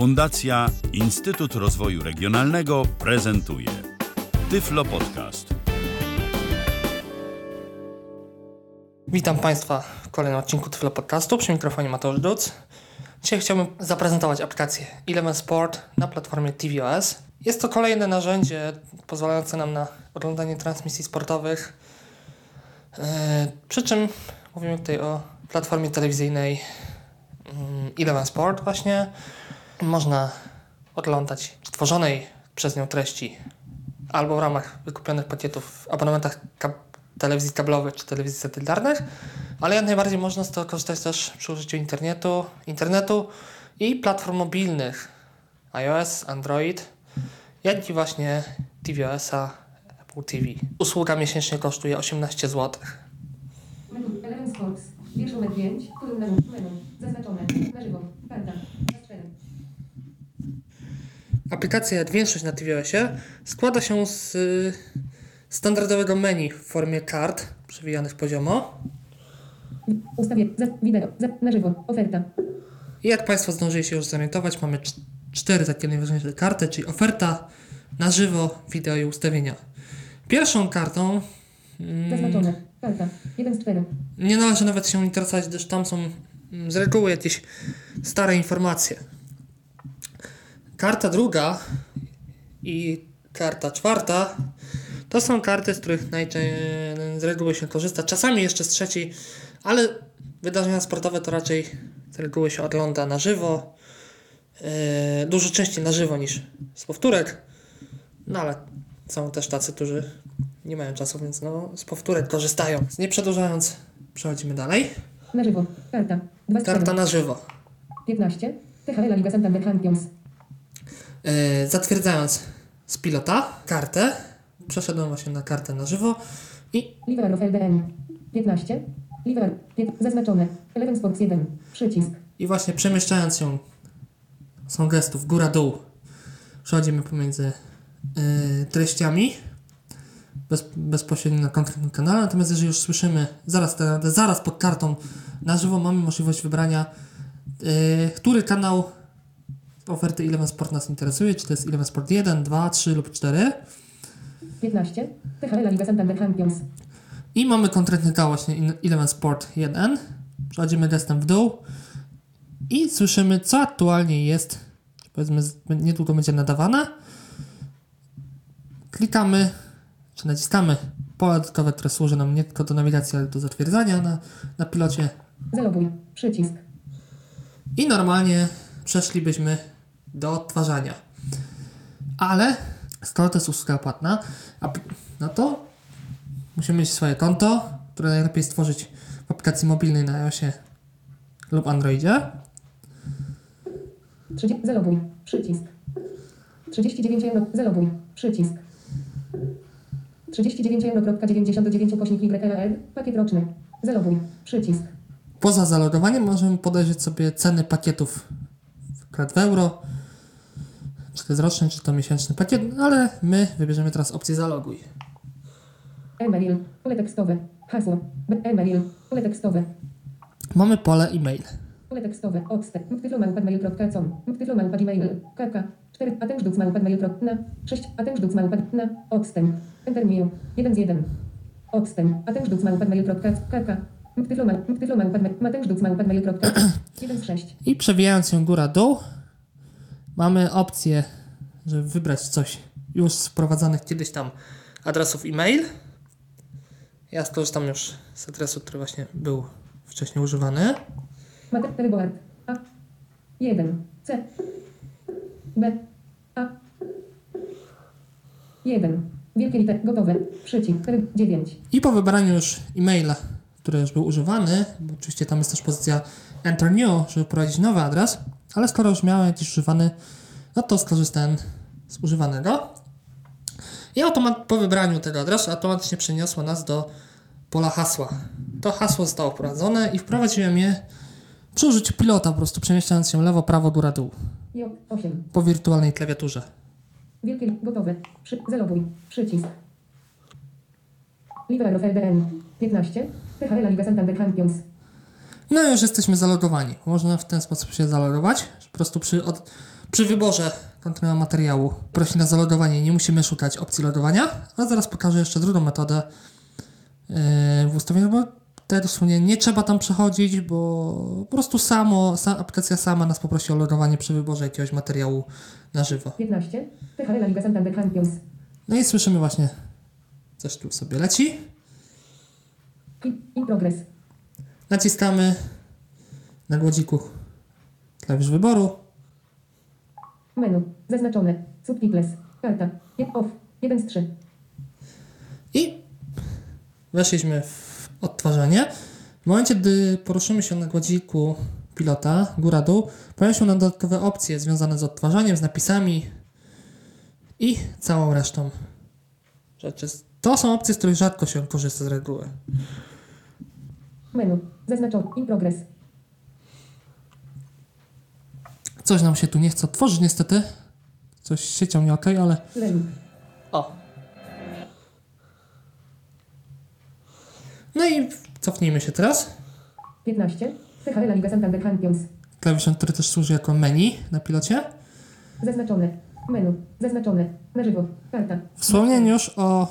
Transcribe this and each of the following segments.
Fundacja Instytut Rozwoju Regionalnego prezentuje Tyflo Podcast. Witam Państwa w kolejnym odcinku Tyflo Podcastu. Przy mikrofonie Mateusz Duc. Dzisiaj chciałbym zaprezentować aplikację Eleven Sport na platformie tvOS. Jest to kolejne narzędzie pozwalające nam na oglądanie transmisji sportowych. Yy, przy czym mówimy tutaj o platformie telewizyjnej mm, Eleven Sport właśnie. Można oglądać stworzonej przez nią treści albo w ramach wykupionych pakietów w abonamentach kab- telewizji kablowych czy telewizji satelitarnych, ale jak najbardziej można z tego korzystać też przy użyciu internetu, internetu i platform mobilnych iOS, Android, jak i właśnie tvOS-a, Apple TV. Usługa miesięcznie kosztuje 18 zł. Element Sports. Wiersz numer 5, który menu, menu, zaznaczone, na żywo, karta, raz 4. Aplikacja jak większość na tvOSie składa się z y, standardowego menu w formie kart przewijanych poziomo. Ustawię, za, wideo, za, na żywo, oferta, I jak Państwo zdążyli się już zorientować, mamy cz- cztery takie najważniejsze karty, czyli oferta, na żywo, wideo i ustawienia. Pierwszą kartą mm, zaznaczone, karta, 1 z 4. nie należy nawet się interesować, gdyż tam są mm, z reguły jakieś stare informacje. Karta druga i karta czwarta to są karty, z których najczęściej z reguły się korzysta. Czasami jeszcze z trzeciej, ale wydarzenia sportowe to raczej z reguły się ogląda na żywo. Yy, dużo częściej na żywo niż z powtórek. No ale są też tacy, którzy nie mają czasu, więc no, z powtórek korzystają. Nie przedłużając, przechodzimy dalej. Na żywo, karta, 2 z 4. Karta na żywo. 15. THL Liga Santander Champions. Yy, zatwierdzając z pilota kartę, przeszedłem właśnie na kartę na żywo i Liver of LDN. 15. Liver, zaznaczone, Eleven Sports 1, przycisk. I właśnie przemieszczając ją są gestów góra-dół. Przechodzimy pomiędzy yy, treściami bez, bezpośrednio na konkretnym kanale. Natomiast jeżeli już słyszymy zaraz, zaraz pod kartą na żywo, mamy możliwość wybrania, yy, który kanał oferty Eleven Sport nas interesuje. Czy to jest Eleven Sport 1, 2, 3 lub 4. 15. THL Liga Santander Champions. I mamy konkretny kanał właśnie Eleven Sport 1. Przechodzimy gestem w dół i słyszymy, co aktualnie jest, powiedzmy, niedługo będzie nadawane. Klikamy, czy naciskamy pole dodatkowe, które służy nam nie tylko do nawigacji, ale do zatwierdzania na, na pilocie. Zaloguj, przycisk. I normalnie przeszlibyśmy do odtwarzania. Ale skoro to jest usługa płatna, no to musimy mieć swoje konto, które najlepiej stworzyć w aplikacji mobilnej na iOSie lub Androidzie. 30, zaloguj, przycisk. 39 euro, zaloguj, przycisk. 39 euro.99 ukośnik YLL, pakiet roczny. Zaloguj, przycisk. Poza zalogowaniem możemy podejrzeć sobie ceny pakietów w w euro, czy to jest roczny, czy to miesięczny pakiet, ale my wybierzemy teraz opcję zaloguj. E-mail, pole tekstowe, hasło, e-mail, pole tekstowe, Mamy pole e-mail. pole tekstowe, odstęp, mktylomałpadmail.com, mktylomałpadmail, kk, 4, atężdżdżdż małpadmail, na, 6, atężdżdżdż małpad, na, odstęp, enter new, 1 z 1, odstęp, atężdżdżdż małpadmail, kk, mktylomałpadmail, matężdżdżdż małpadmail, 1 z 6, I przewijając się góra-dół, mamy opcję, żeby wybrać coś już z wprowadzonych kiedyś tam adresów e-mail. Ja skorzystam już z adresu, który właśnie był wcześniej używany. Mater Ryboard. A. 1. C. B. A. 1. Wielkie litery. Gotowe. Przycisk. Ry- 9. I po wybraniu już e-maila, który już był używany, bo oczywiście tam jest też pozycja Enter New, żeby wprowadzić nowy adres, ale skoro już miałem jakiś używany, no to skorzystałem z używanego. I automat po wybraniu tego adresu automatycznie przeniosło nas do pola hasła. To hasło zostało wprowadzone i wprowadziłem je przy użyciu pilota, po prostu przemieszczając się lewo, prawo, góra, dół J. 8. po wirtualnej klawiaturze. Wielkie Gotowe. Przy. Zaloguj. Przycisk. Liver of LDN. 15. THL Liga Santander Champions. No i już jesteśmy zalogowani. Można w ten sposób się zalogować. Po prostu przy, od, Przy wyborze kontrola materiału prosi na zalodowanie. Nie musimy szukać opcji lodowania, ale zaraz pokażę jeszcze drugą metodę yy, w ustawieniu, bo te dosłownie nie trzeba tam przechodzić, bo po prostu samo, sa, aplikacja sama nas poprosi o lodowanie przy wyborze jakiegoś materiału na żywo. 15. THL Liga Santander Champions. No i słyszymy właśnie, coś tu sobie leci. In progress. Naciskamy na głodziku klawisz wyboru. Menu. Zaznaczone. Subtitles. Karta. Off. 1 z 3. I weszliśmy w odtwarzanie. W momencie, gdy poruszymy się na głodziku pilota, góra-dół, pojawią się nam dodatkowe opcje związane z odtwarzaniem, z napisami i całą resztą rzeczy. To są opcje, z których rzadko się korzysta z reguły. Menu. Zaznaczone. In progress. Coś nam się tu nie chce otworzyć niestety. Coś z siecią nie ok, ale... Link. O! No i cofnijmy się teraz. 15. THL Liga Santander Champions. Klawiszem, który też służy jako menu na pilocie. Zaznaczone. Menu. Zaznaczone. Na żywo. Karta. Wspomniałem już o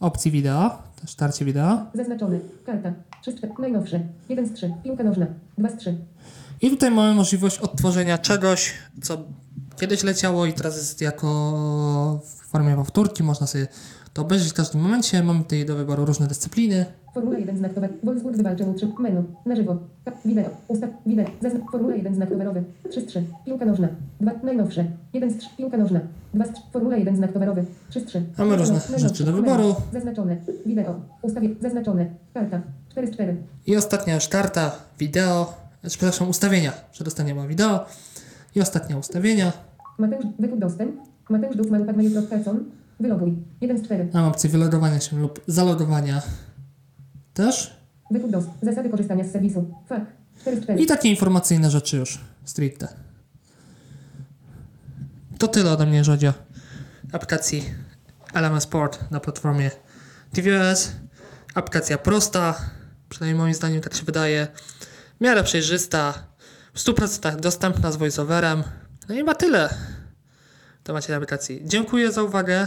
opcji wideo, starcie wideo. Zaznaczone. Karta. 3 z 4. Najnowsze. 1 z 3. Piłka nożna. 2 z 3. I tutaj mamy możliwość odtworzenia czegoś, co kiedyś leciało i teraz jest jako w formie powtórki. Można sobie to obejrzeć w każdym momencie. Mamy tutaj do wyboru różne dyscypliny. Formuła 1 znak towarowy. Wolfsburg wywalczył 3. Menu. Na żywo. Wideo. Ustaw. Wideo. Formuła 1 znak towarowy. 3 z 3. Piłka nożna. 2. Najnowsze. 1 z 3. Piłka nożna. 2 z 3. Formuła 1 znak towarowy. 3 z 3. Mamy różne rzeczy do wyboru. Zaznaczone. Wideo. Ustawie. Zaznaczone. Karta. 4 z 4. I ostatnia już karta, wideo, znaczy, przepraszam, ustawienia. Przedostanie ma wideo. I ostatnia ustawienia. Mateusz. Wykup dostęp. Mateusz Duch Malupadmaju.com. Wyloguj. 1 z 4. Mam opcję wylodowania się lub zalodowania też. Wykup dostęp. Zasady korzystania z serwisu. Fak. 4 z 4. I takie informacyjne rzeczy już stricte. To tyle ode mnie, jeżeli chodzi o aplikacji LMS Sport na platformie tvOS. Aplikacja prosta, przynajmniej moim zdaniem tak się wydaje. W miarę przejrzysta, w 100% dostępna z voiceoverem. No i ma tyle w temacie aplikacji. Dziękuję za uwagę.